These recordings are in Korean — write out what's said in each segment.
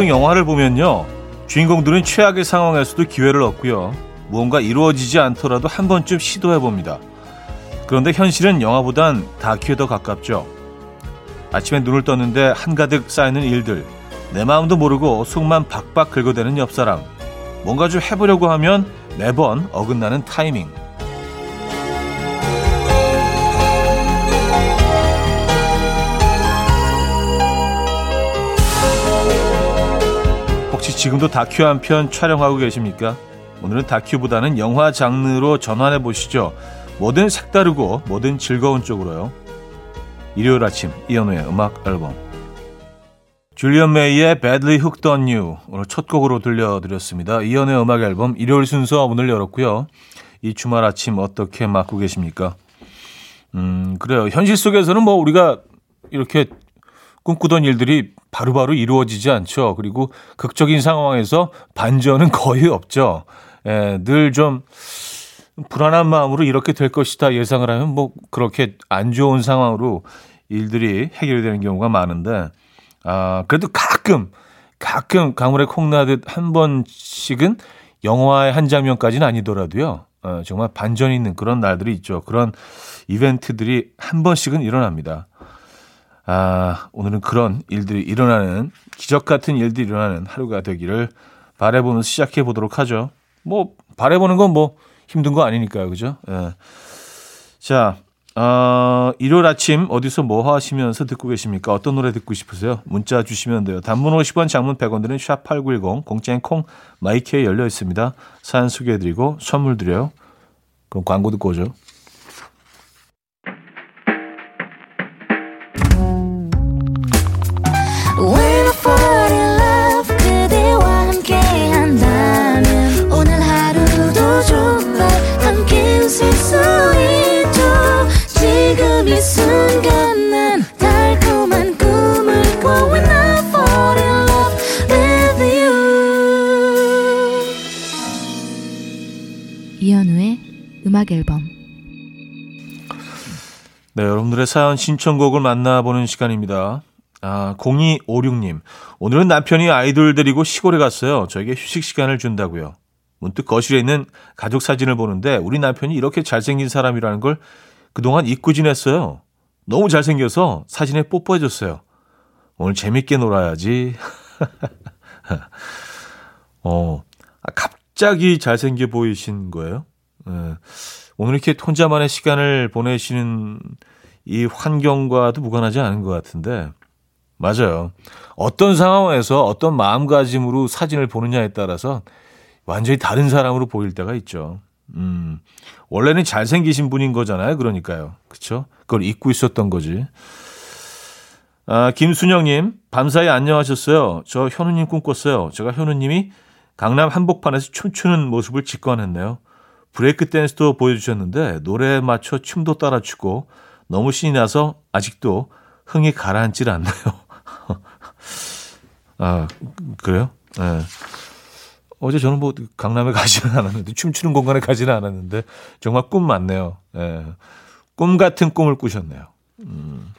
보통 영화를 보면요. 주인공들은 최악의 상황에서도 기회를 얻고요. 무언가 이루어지지 않더라도 한 번쯤 시도해 봅니다. 그런데 현실은 영화보단 다큐에 더 가깝죠. 아침에 눈을 떴는데 한가득 쌓이는 일들, 내 마음도 모르고 속만 박박 긁어대는 옆사람, 뭔가 좀 해보려고 하면 매번 어긋나는 타이밍. 혹시 지금도 다큐 한 편 촬영하고 계십니까? 오늘은 다큐보다는 영화 장르로 전환해 보시죠. 뭐든 색다르고 뭐든 즐거운 쪽으로요. 일요일 아침 이현우의 음악 앨범 줄리언 메이의 Badly Hooked on You 오늘 첫 곡으로 들려드렸습니다. 이현우의 음악 앨범 일요일 순서 문을 열었고요. 이 주말 아침 어떻게 맞고 계십니까? 음 그래요. 현실 속에서는 뭐 우리가 이렇게 꿈꾸던 일들이 바로바로 바로 이루어지지 않죠. 그리고 극적인 상황에서 반전은 거의 없죠. 예, 늘 좀 불안한 마음으로 이렇게 될 것이다 예상을 하면 뭐 그렇게 안 좋은 상황으로 일들이 해결되는 경우가 많은데 아 그래도 가끔 가끔 강물에 콩 나듯 한 번씩은 영화의 한 장면까지는 아니더라도요 어, 정말 반전이 있는 그런 날들이 있죠 그런 이벤트들이 한 번씩은 일어납니다 아 오늘은 그런 일들이 일어나는 기적 같은 일들이 일어나는 하루가 되기를 바래보면서 시작해 보도록 하죠 뭐 바래보는 건 뭐 힘든 거 아니니까요. 그죠? 예. 자, 어, 일요일 아침 어디서 뭐 하시면서 듣고 계십니까? 어떤 노래 듣고 싶으세요? 문자 주시면 돼요. 단문 50원, 장문 100원 드는 샵8910, 공짜인 콩, 마이크에 열려 있습니다. 사연 소개해드리고 선물 드려요. 그럼 광고 듣고 오죠. 여러분들의 사연 신청곡을 만나보는 시간입니다. 아, 0256님. 오늘은 남편이 아이돌 데리고 시골에 갔어요. 저에게 휴식 시간을 준다고요. 문득 거실에 있는 가족 사진을 보는데 우리 남편이 이렇게 잘생긴 사람이라는 걸 그동안 잊고 지냈어요. 너무 잘생겨서 사진에 뽀뽀해줬어요. 오늘 재밌게 놀아야지. 어, 아, 갑자기 잘생겨 보이신 거예요? 예. 오늘 이렇게 혼자만의 시간을 보내시는 이 환경과도 무관하지 않은 것 같은데, 맞아요. 어떤 상황에서 어떤 마음가짐으로 사진을 보느냐에 따라서 완전히 다른 사람으로 보일 때가 있죠. 음, 원래는 잘생기신 분인 거잖아요. 그러니까요. 그쵸? 그걸 잊고 있었던 거지. 아, 김순영님, 밤사이 안녕하셨어요. 저 현우님 꿈꿨어요. 제가 현우님이 강남 한복판에서 춤추는 모습을 직관했네요. 브레이크 댄스도 보여주셨는데 노래에 맞춰 춤도 따라 추고 너무 신이 나서 아직도 흥이 가라앉질 않나요? 아 그래요? 네. 어제 저는 뭐 강남에 가지는 않았는데 춤추는 공간에 가지는 않았는데 정말 꿈 맞네요. 네. 꿈 같은 꿈을 꾸셨네요. 음.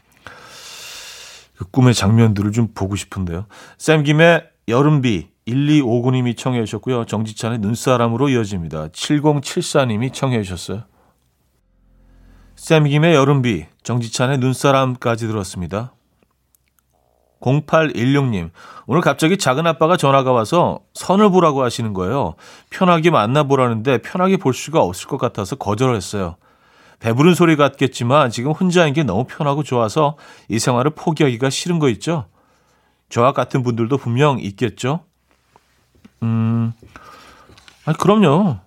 그 꿈의 장면들을 좀 보고 싶은데요. 쌤 김의 여름비 1259님이 청해 주셨고요. 정지찬의 눈사람으로 이어집니다. 7074님이 청해 주셨어요. 샘김의 여름비, 정지찬의 눈사람까지 들었습니다. 0816님, 오늘 갑자기 작은 아빠가 전화가 와서 선을 보라고 하시는 거예요. 편하게 만나보라는데 편하게 볼 수가 없을 것 같아서 거절을 했어요. 배부른 소리 같겠지만 지금 혼자인 게 너무 편하고 좋아서 이 생활을 포기하기가 싫은 거 있죠? 저와 같은 분들도 분명 있겠죠? 음, 아니, 그럼요.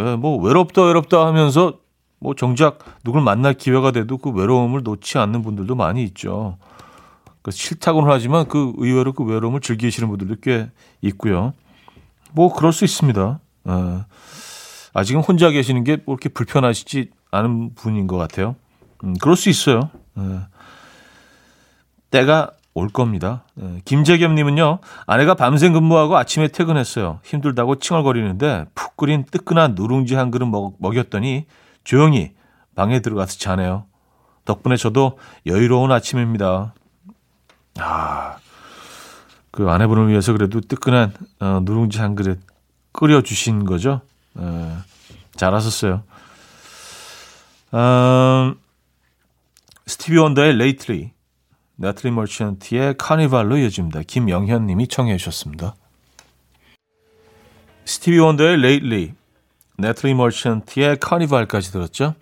예, 뭐, 외롭다, 외롭다 하면서, 뭐, 정작 누굴 만날 기회가 돼도 그 외로움을 놓지 않는 분들도 많이 있죠. 그 싫다고는 하지만 그 의외로 그 외로움을 즐기시는 분들도 꽤 있고요. 뭐, 그럴 수 있습니다. 예. 아직은 혼자 계시는 게 뭐 이렇게 불편하시지 않은 분인 것 같아요. 음, 그럴 수 있어요. 예. 때가 올 겁니다. 네. 김재겸님은요, 아내가 밤샘 근무하고 아침에 퇴근했어요. 힘들다고 칭얼거리는데 푹 끓인 뜨끈한 누룽지 한 그릇 먹, 먹였더니 조용히 방에 들어가서 자네요. 덕분에 저도 여유로운 아침입니다. 아, 그 아내분을 위해서 그래도 뜨끈한 어, 누룽지 한 그릇 끓여주신 거죠. 에, 잘하셨어요. 음, 스티비 원더의 Lately, 나탈리 머천트의 카니발로 이어집니다. 김영현 님이 청해 주셨습니다. 스티비 원더의 Lately, 나탈리 머천트의 카니발까지 들었죠.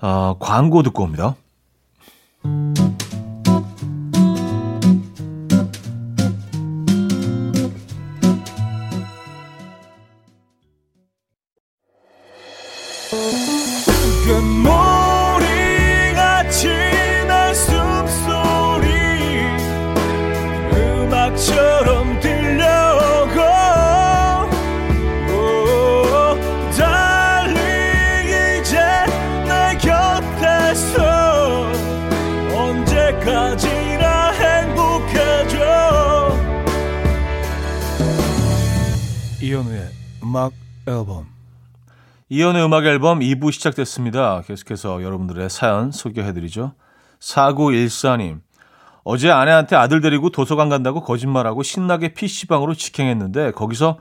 어, 광고 듣고 옵니다. 음악 앨범 이현우의 음악 앨범 2부 시작됐습니다. 계속해서 여러분들의 사연 소개해드리죠. 4914님 어제 아내한테 아들 데리고 도서관 간다고 거짓말하고 신나게 PC방으로 직행했는데 거기서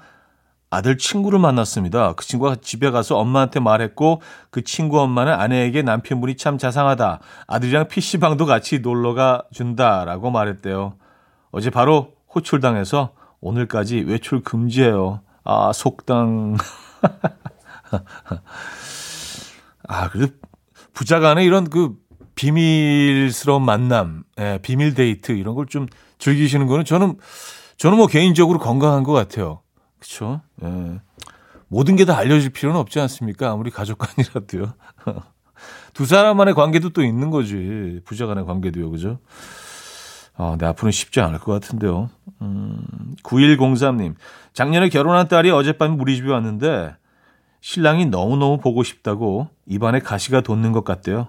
아들 친구를 만났습니다. 그 친구가 집에 가서 엄마한테 말했고 그 친구 엄마는 아내에게 남편분이 참 자상하다. 아들이랑 PC방도 같이 놀러가 준다라고 말했대요. 어제 바로 호출당해서 오늘까지 외출 금지예요. 아, 속당. 아, 그래도 부자 간에 이런 그 비밀스러운 만남, 예, 비밀 데이트 이런 걸 좀 즐기시는 거는 저는 저는 뭐 개인적으로 건강한 것 같아요. 그렇죠? 예. 모든 게 다 알려질 필요는 없지 않습니까? 아무리 가족 간이라도요. 두 사람만의 관계도 또 있는 거지. 부자 간의 관계도요. 그죠? 아, 내 앞으로는 쉽지 않을 것 같은데요. 음, 9103님. 작년에 결혼한 딸이 어젯밤 우리 집에 왔는데 신랑이 너무너무 보고 싶다고 입안에 가시가 돋는 것 같대요.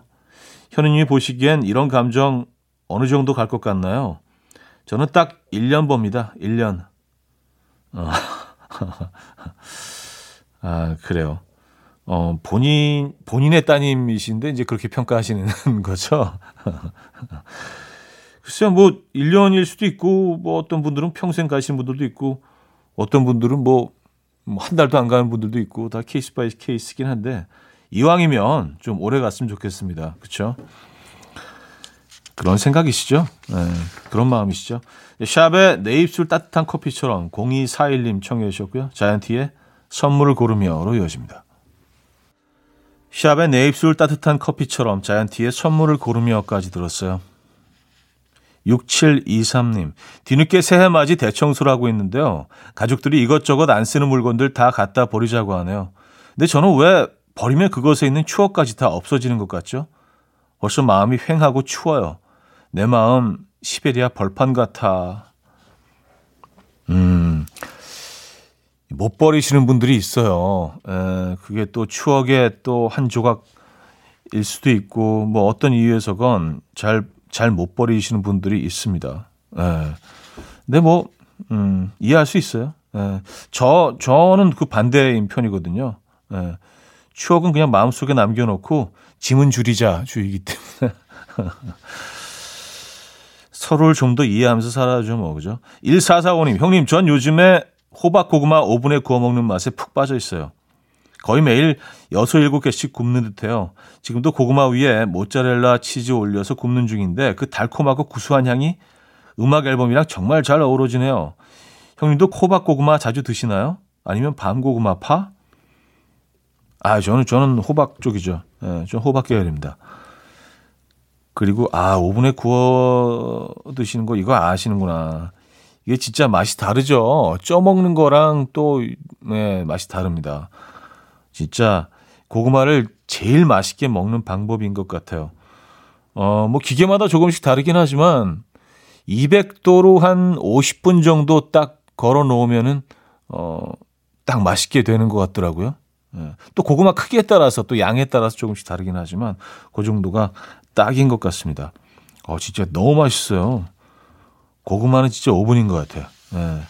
현우님이 보시기엔 이런 감정 어느 정도 갈 것 같나요? 저는 딱 1년 봅니다. 1년. 어. 아, 그래요. 어, 본인, 본인의 따님이신데 이제 그렇게 평가하시는 거죠. 글쎄요, 뭐, 1년일 수도 있고, 뭐, 어떤 분들은 평생 가신 분들도 있고, 어떤 분들은 뭐, 뭐한 달도 안 가는 분들도 있고, 다 case by case긴 한데, 이왕이면 좀 오래 갔으면 좋겠습니다. 그쵸? 그런 생각이시죠? 네, 그런 마음이시죠? 샵의 내 입술 따뜻한 커피처럼 0241님 청해 주셨고요. 자이언티의 선물을 고르며로 이어집니다. 샵의 내 입술 따뜻한 커피처럼 자이언티의 선물을 고르며까지 들었어요. 6723님, 뒤늦게 새해 맞이 대청소를 하고 있는데요. 가족들이 이것저것 안 쓰는 물건들 다 갖다 버리자고 하네요. 근데 저는 왜 버리면 그것에 있는 추억까지 다 없어지는 것 같죠? 벌써 마음이 휑하고 추워요. 내 마음 시베리아 벌판 같아. 음, 못 버리시는 분들이 있어요. 에, 그게 또 추억의 또 한 조각일 수도 있고, 뭐 어떤 이유에서건 잘 잘 못 버리시는 분들이 있습니다. 예. 근데 뭐, 음, 이해할 수 있어요. 예. 저, 저는 그 반대인 편이거든요. 예. 추억은 그냥 마음속에 남겨놓고 짐은 줄이자 주의기 때문에. 서로를 좀 더 이해하면서 살아야죠, 뭐, 그죠? 1445님, 형님, 전 요즘에 호박 고구마 오븐에 구워 먹는 맛에 푹 빠져 있어요. 거의 매일 6, 7개씩 굽는 듯해요. 지금도 고구마 위에 모짜렐라 치즈 올려서 굽는 중인데 그 달콤하고 구수한 향이 음악 앨범이랑 정말 잘 어우러지네요. 형님도 코박 고구마 자주 드시나요? 아니면 밤 고구마 파? 아, 저는 저는 호박 쪽이죠. 예, 네, 저는 호박 계열입니다. 그리고 아, 오븐에 구워 드시는 거 이거 아시는구나. 이게 진짜 맛이 다르죠. 쪄 먹는 거랑 또 네, 맛이 다릅니다. 진짜 고구마를 제일 맛있게 먹는 방법인 것 같아요. 어, 뭐 기계마다 조금씩 다르긴 하지만 200도로 한 50분 정도 딱 걸어 놓으면은 어, 딱 맛있게 되는 것 같더라고요. 예. 또 고구마 크기에 따라서 또 양에 따라서 조금씩 다르긴 하지만 그 정도가 딱인 것 같습니다. 어, 진짜 너무 맛있어요. 고구마는 진짜 5분인 것 같아요. 예.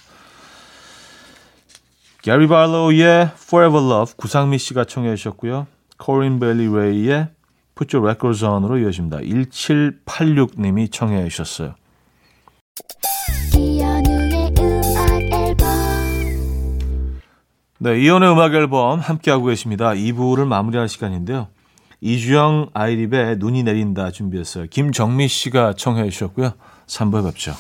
게리 발로우의 Forever Love 구상미 씨가 청해 주셨고요. 코린 벨리 레이의 Put Your Records On으로 이어집니다. 1786님이 청해 주셨어요. 네, 이연의 음악 앨범 함께하고 계십니다. 2부를 마무리할 시간인데요. 이주영 아이립의 눈이 내린다 준비했어요. 김정미 씨가 청해 주셨고요. 3부에 뵙죠.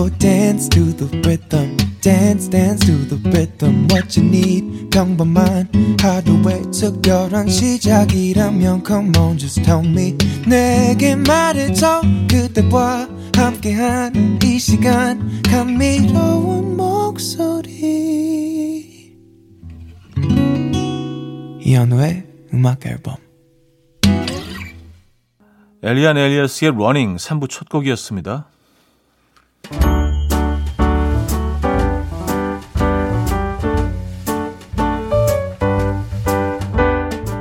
Will dance to the rhythm. dance dance to the rhythm what you need 평범한 하루의 특별한 시작이라면 come on just tell me 내게 말해줘 그대와 함께한 이 시간 감미로운 목소리 이현우의 음악 앨범 엘리안 엘리어스의 러닝 3부 첫 곡이었습니다.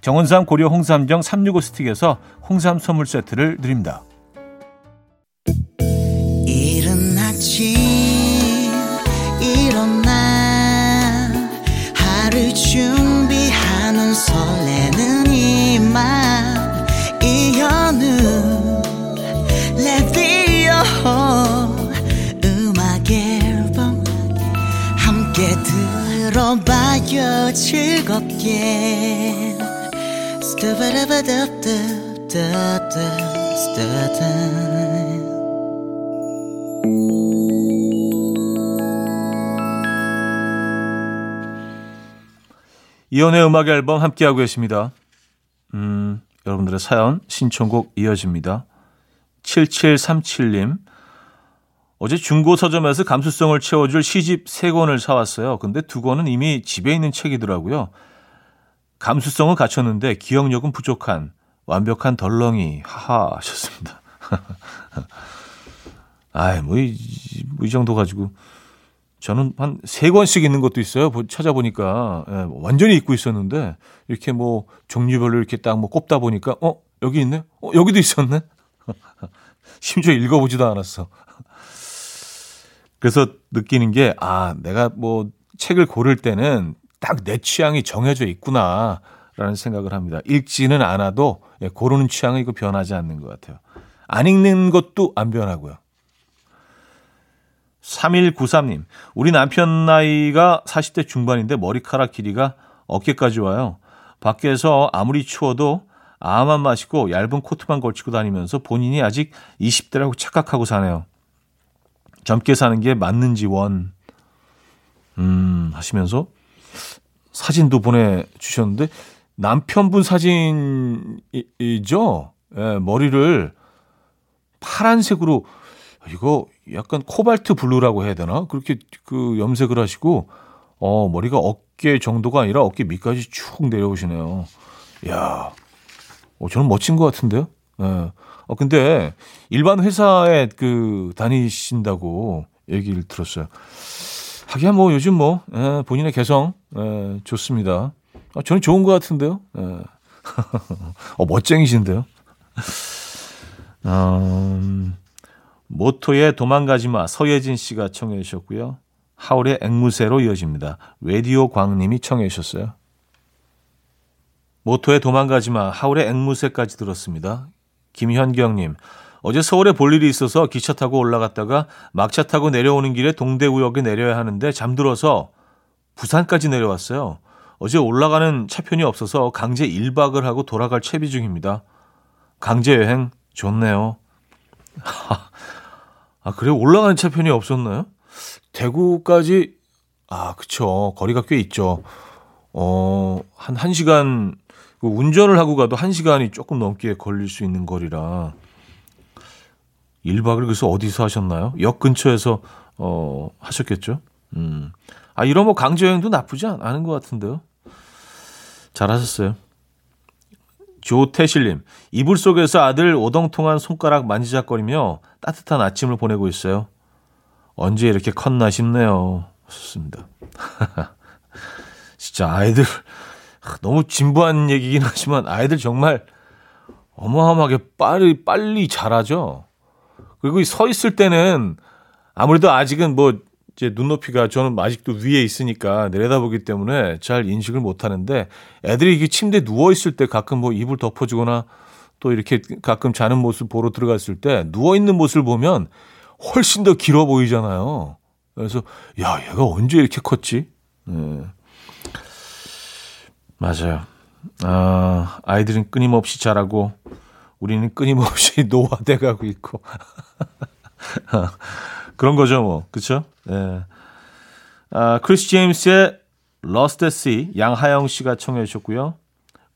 정원삼 고려 홍삼정 365 스틱에서 홍삼 선물 세트를 드립니다. 이른 아침 일어나 하루 준비하는 설레는 이맘 이현우 레디오 음악 앨범 함께 들어봐요 즐겁게 이연의 음악 앨범 함께하고 계십니다. 음, 여러분들의 사연, 신청곡 이어집니다. 7737님. 어제 중고 서점에서 감수성을 채워줄 시집 3권을 사왔어요. 근데 두 권은 이미 집에 있는 책이더라고요. 감수성은 갖췄는데 기억력은 부족한 완벽한 덜렁이 하하 하셨습니다. 아이 뭐이 뭐 이 정도 가지고 저는 한 세 권씩 있는 것도 있어요. 찾아보니까 예, 완전히 잊고 있었는데 이렇게 뭐 종류별로 이렇게 딱 뭐 꼽다 보니까 어 여기 있네. 어 여기도 있었네. 심지어 읽어보지도 않았어. 그래서 느끼는 게 아 내가 뭐 책을 고를 때는 딱 내 취향이 정해져 있구나 라는 생각을 합니다. 읽지는 않아도 예, 고르는 취향은 이거 변하지 않는 것 같아요. 안 읽는 것도 안 변하고요. 3193님, 우리 남편 나이가 40대 중반인데 머리카락 길이가 어깨까지 와요. 밖에서 아무리 추워도 아만 마시고 얇은 코트만 걸치고 다니면서 본인이 아직 20대라고 착각하고 사네요. 젊게 사는 게 맞는지 원, 음, 하시면서 사진도 보내주셨는데 남편분 사진이죠. 예, 머리를 파란색으로 이거 약간 코발트 블루라고 해야 되나? 그렇게 그 염색을 하시고 어, 머리가 어깨 정도가 아니라 어깨 밑까지 쭉 내려오시네요. 이야, 어, 저는 멋진 것 같은데요? 예. 어, 근데 일반 회사에 그 다니신다고 얘기를 들었어요. 하기야 뭐 요즘 뭐, 예, 본인의 개성, 예, 좋습니다. 아, 저는 좋은 것 같은데요? 예. 어, 멋쟁이신데요? 음, 모토의 도망가지 마 서예진 씨가 청해 주셨고요. 하울의 앵무새로 이어집니다. 레디오 광님이 청해 주셨어요. 모토의 도망가지 마 하울의 앵무새까지 들었습니다. 김현경님 어제 서울에 볼 일이 있어서 기차 타고 올라갔다가 막차 타고 내려오는 길에 동대구역에 내려야 하는데 잠들어서 부산까지 내려왔어요. 어제 올라가는 차편이 없어서 강제 1박을 하고 돌아갈 채비 중입니다. 강제 여행 좋네요. 아, 그래? 올라가는 차편이 없었나요? 대구까지, 아, 그쵸. 거리가 꽤 있죠. 어, 한, 한 시간, 그 운전을 하고 가도 한 시간이 조금 넘게 걸릴 수 있는 거리라. 1박을 그래서 어디서 하셨나요? 역 근처에서, 어, 하셨겠죠? 음. 아, 이런 뭐 강제 여행도 나쁘지 않은 것 같은데요. 잘하셨어요. 조태실님, 이불 속에서 아들 오동통한 손가락 만지작거리며 따뜻한 아침을 보내고 있어요. 언제 이렇게 컸나 싶네요. 좋습니다. 진짜 아이들, 너무 진부한 얘기긴 하지만 아이들 정말 어마어마하게 빨리, 빨리 자라죠. 그리고 서 있을 때는 아무래도 아직은 뭐 이제 눈높이가 저는 아직도 위에 있으니까 내려다보기 때문에 잘 인식을 못 하는데 애들이 이게 침대에 누워 있을 때 가끔 뭐 이불 덮어주거나 또 이렇게 가끔 자는 모습 보러 들어갔을 때 누워 있는 모습을 보면 훨씬 더 길어 보이잖아요. 그래서 야 얘가 언제 이렇게 컸지? 네. 맞아요. 아, 아이들은 끊임없이 자라고 우리는 끊임없이 노화돼 가고 있고 그런 거죠, 뭐. 그쵸? 예. 아, 크리스 제임스의 Lost at Sea, 양하영 씨가 청해 주셨고요.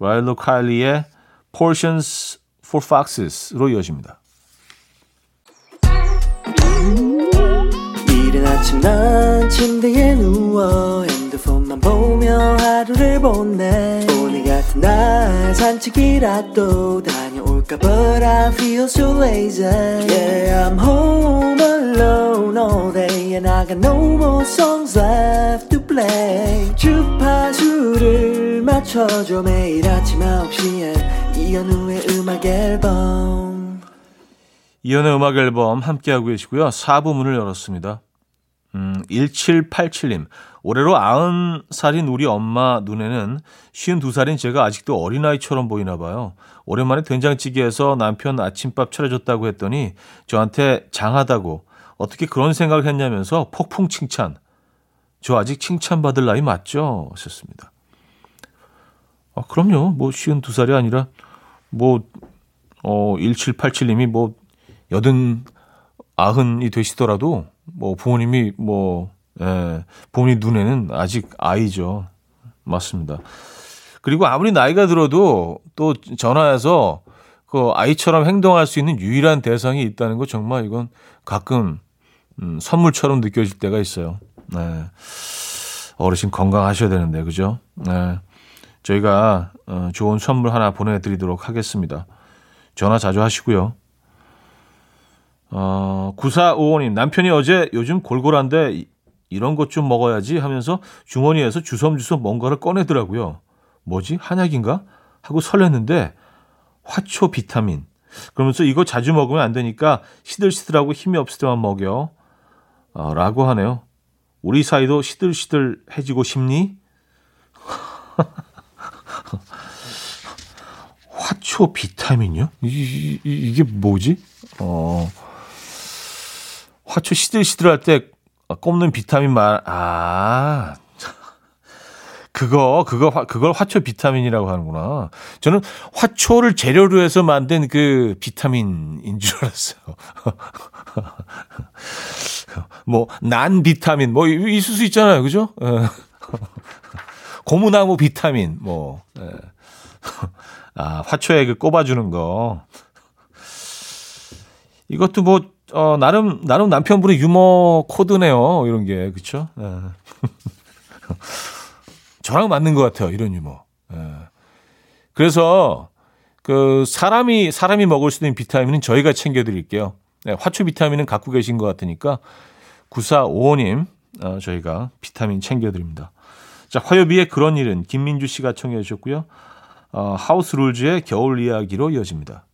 라일로 카일리의 Portions for Foxes로 이어집니다. 이른 아침 난 침대에 누워 핸드폰만 보며 하루를 보내 오늘 같은 날 산책이라도 다 볼까 But I feel so lazy Yeah I'm home alone all day And I got no more songs left to play 주파수를 맞춰줘 매일 아침 9시에 이현우의 음악 앨범 이현우의 음악 앨범 함께하고 계시고요 4부 문을 열었습니다 음, 1787님 올해로 90살인 우리 엄마 눈에는 52살인 제가 아직도 어린아이처럼 보이나 봐요. 오랜만에 된장찌개에서 남편 아침밥 차려줬다고 했더니 저한테 장하다고 어떻게 그런 생각을 했냐면서 폭풍 칭찬. 저 아직 칭찬받을 나이 맞죠? 하셨습니다. 아, 그럼요. 뭐 52살이 아니라 뭐 어, 1787님이 뭐 여든 아흔이 되시더라도 뭐 부모님이 뭐 예, 본인 눈에는 아직 아이죠. 맞습니다. 그리고 아무리 나이가 들어도 또 전화해서 그 아이처럼 행동할 수 있는 유일한 대상이 있다는 거 정말 이건 가끔 음, 선물처럼 느껴질 때가 있어요. 네. 어르신 건강하셔야 되는데, 그죠? 네. 저희가 어, 좋은 선물 하나 보내드리도록 하겠습니다. 전화 자주 하시고요. 어, 9455님, 남편이 어제 요즘 골골한데 이런 것 좀 먹어야지 하면서 주머니에서 주섬주섬 뭔가를 꺼내더라고요. 뭐지? 한약인가? 하고 설렜는데 화초 비타민. 그러면서 이거 자주 먹으면 안 되니까 시들시들하고 힘이 없을 때만 먹여. 어, 라고 하네요. 우리 사이도 시들시들해지고 싶니? 화초 비타민이요? 이, 이, 이 게 뭐지? 어, 화초 시들시들할 때 아, 꼽는 비타민 말, 아, 그거, 그거, 그걸 화초 비타민이라고 하는구나. 저는 화초를 재료로 해서 만든 그 비타민인 줄 알았어요. 뭐, 난 비타민, 뭐, 있을 수 있잖아요. 그죠? 예. 고무나무 비타민, 뭐, 예. 아, 화초에 그 꼽아주는 거. 이것도 뭐, 어, 나름, 나름 남편분의 유머 코드네요. 이런 게. 그쵸? 네. 저랑 맞는 것 같아요. 이런 유머. 예. 그래서 그 사람이 사람이 먹을 수 있는 비타민은 저희가 챙겨드릴게요. 네, 화초 비타민은 갖고 계신 것 같으니까 9455님 어, 저희가 비타민 챙겨드립니다. 자 화요비의 그런 일은 김민주 씨가 청해 주셨고요. 어, 하우스 룰즈의 겨울 이야기로 이어집니다.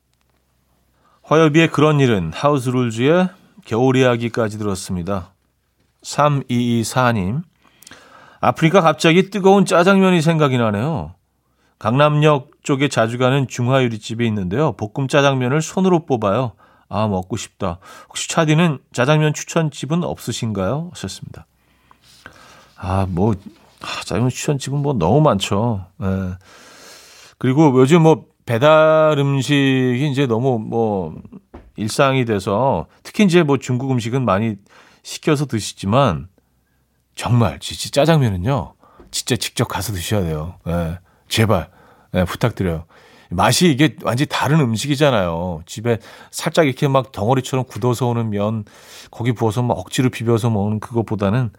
화요비의 그런 일은 하우스 룰즈의 겨울 이야기까지 들었습니다. 3224님 아프리카 갑자기 뜨거운 짜장면이 생각이 나네요. 강남역 쪽에 자주 가는 중화요리집이 있는데요. 볶음 짜장면을 손으로 뽑아요. 아, 먹고 싶다. 혹시 차디는 짜장면 추천집은 없으신가요? 하셨습니다. 아, 뭐, 아, 짜장면 추천집은 뭐 너무 많죠. 예. 그리고 요즘 뭐 배달 음식이 이제 너무 뭐 일상이 돼서 특히 이제 뭐 중국 음식은 많이 시켜서 드시지만 정말 진짜 짜장면은요. 진짜 직접 가서 드셔야 돼요. 예. 제발 예, 부탁드려요. 맛이 이게 완전히 다른 음식이잖아요. 집에 살짝 이렇게 막 덩어리처럼 굳어서 오는 면, 거기 부어서 막 억지로 비벼서 먹는 그것보다는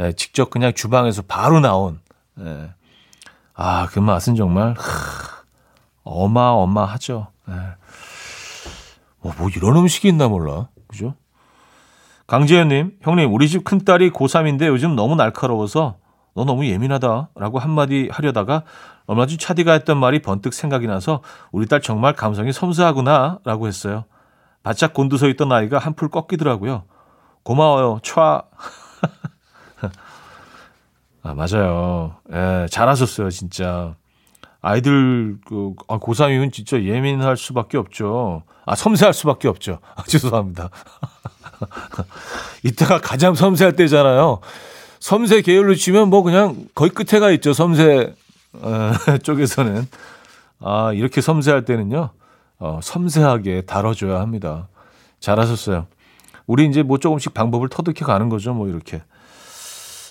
예, 직접 그냥 주방에서 바로 나온, 예. 아, 그 맛은 정말, 하, 어마어마하죠. 예. 뭐, 뭐 이런 음식이 있나 몰라. 그죠? 강재현님, 형님, 우리 집 큰딸이 고3인데 요즘 너무 날카로워서 너 너무 예민하다 라고 한마디 하려다가 얼마 전 차디가 했던 말이 번뜩 생각이 나서 우리 딸 정말 감성이 섬세하구나 라고 했어요. 바짝 곤두서 있던 아이가 한풀 꺾이더라고요. 고마워요. 촤. 아, 맞아요. 예, 잘하셨어요, 진짜. 아이들, 그, 아, 고3이면 진짜 예민할 수밖에 없죠. 아, 섬세할 수밖에 없죠. 아, 죄송합니다. 이때가 가장 섬세할 때잖아요. 섬세 계열로 치면 뭐 그냥 거의 끝에 가 있죠. 섬세 어, 쪽에서는 아 이렇게 섬세할 때는요. 어, 섬세하게 다뤄줘야 합니다. 잘하셨어요. 우리 이제 뭐 조금씩 방법을 터득해 가는 거죠. 뭐 이렇게.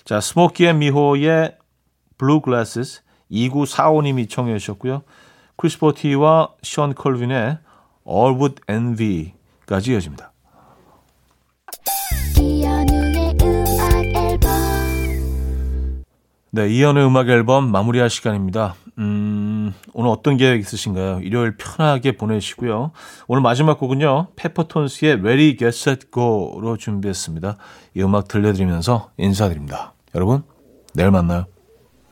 자, 스모키 앤 미호의 Blue Glasses 2945님이 청해 주셨고요. 크리스 보티와 숀 콜빈의 All Would Envy까지 이어집니다. 네, 이연의 음악 앨범 마무리할 시간입니다. 음, 오늘 어떤 계획 있으신가요? 일요일 편하게 보내시고요. 오늘 마지막 곡은요, 페퍼톤스의 Ready, Get, Set, Go로 준비했습니다. 이 음악 들려드리면서 인사드립니다. 여러분, 내일 만나요.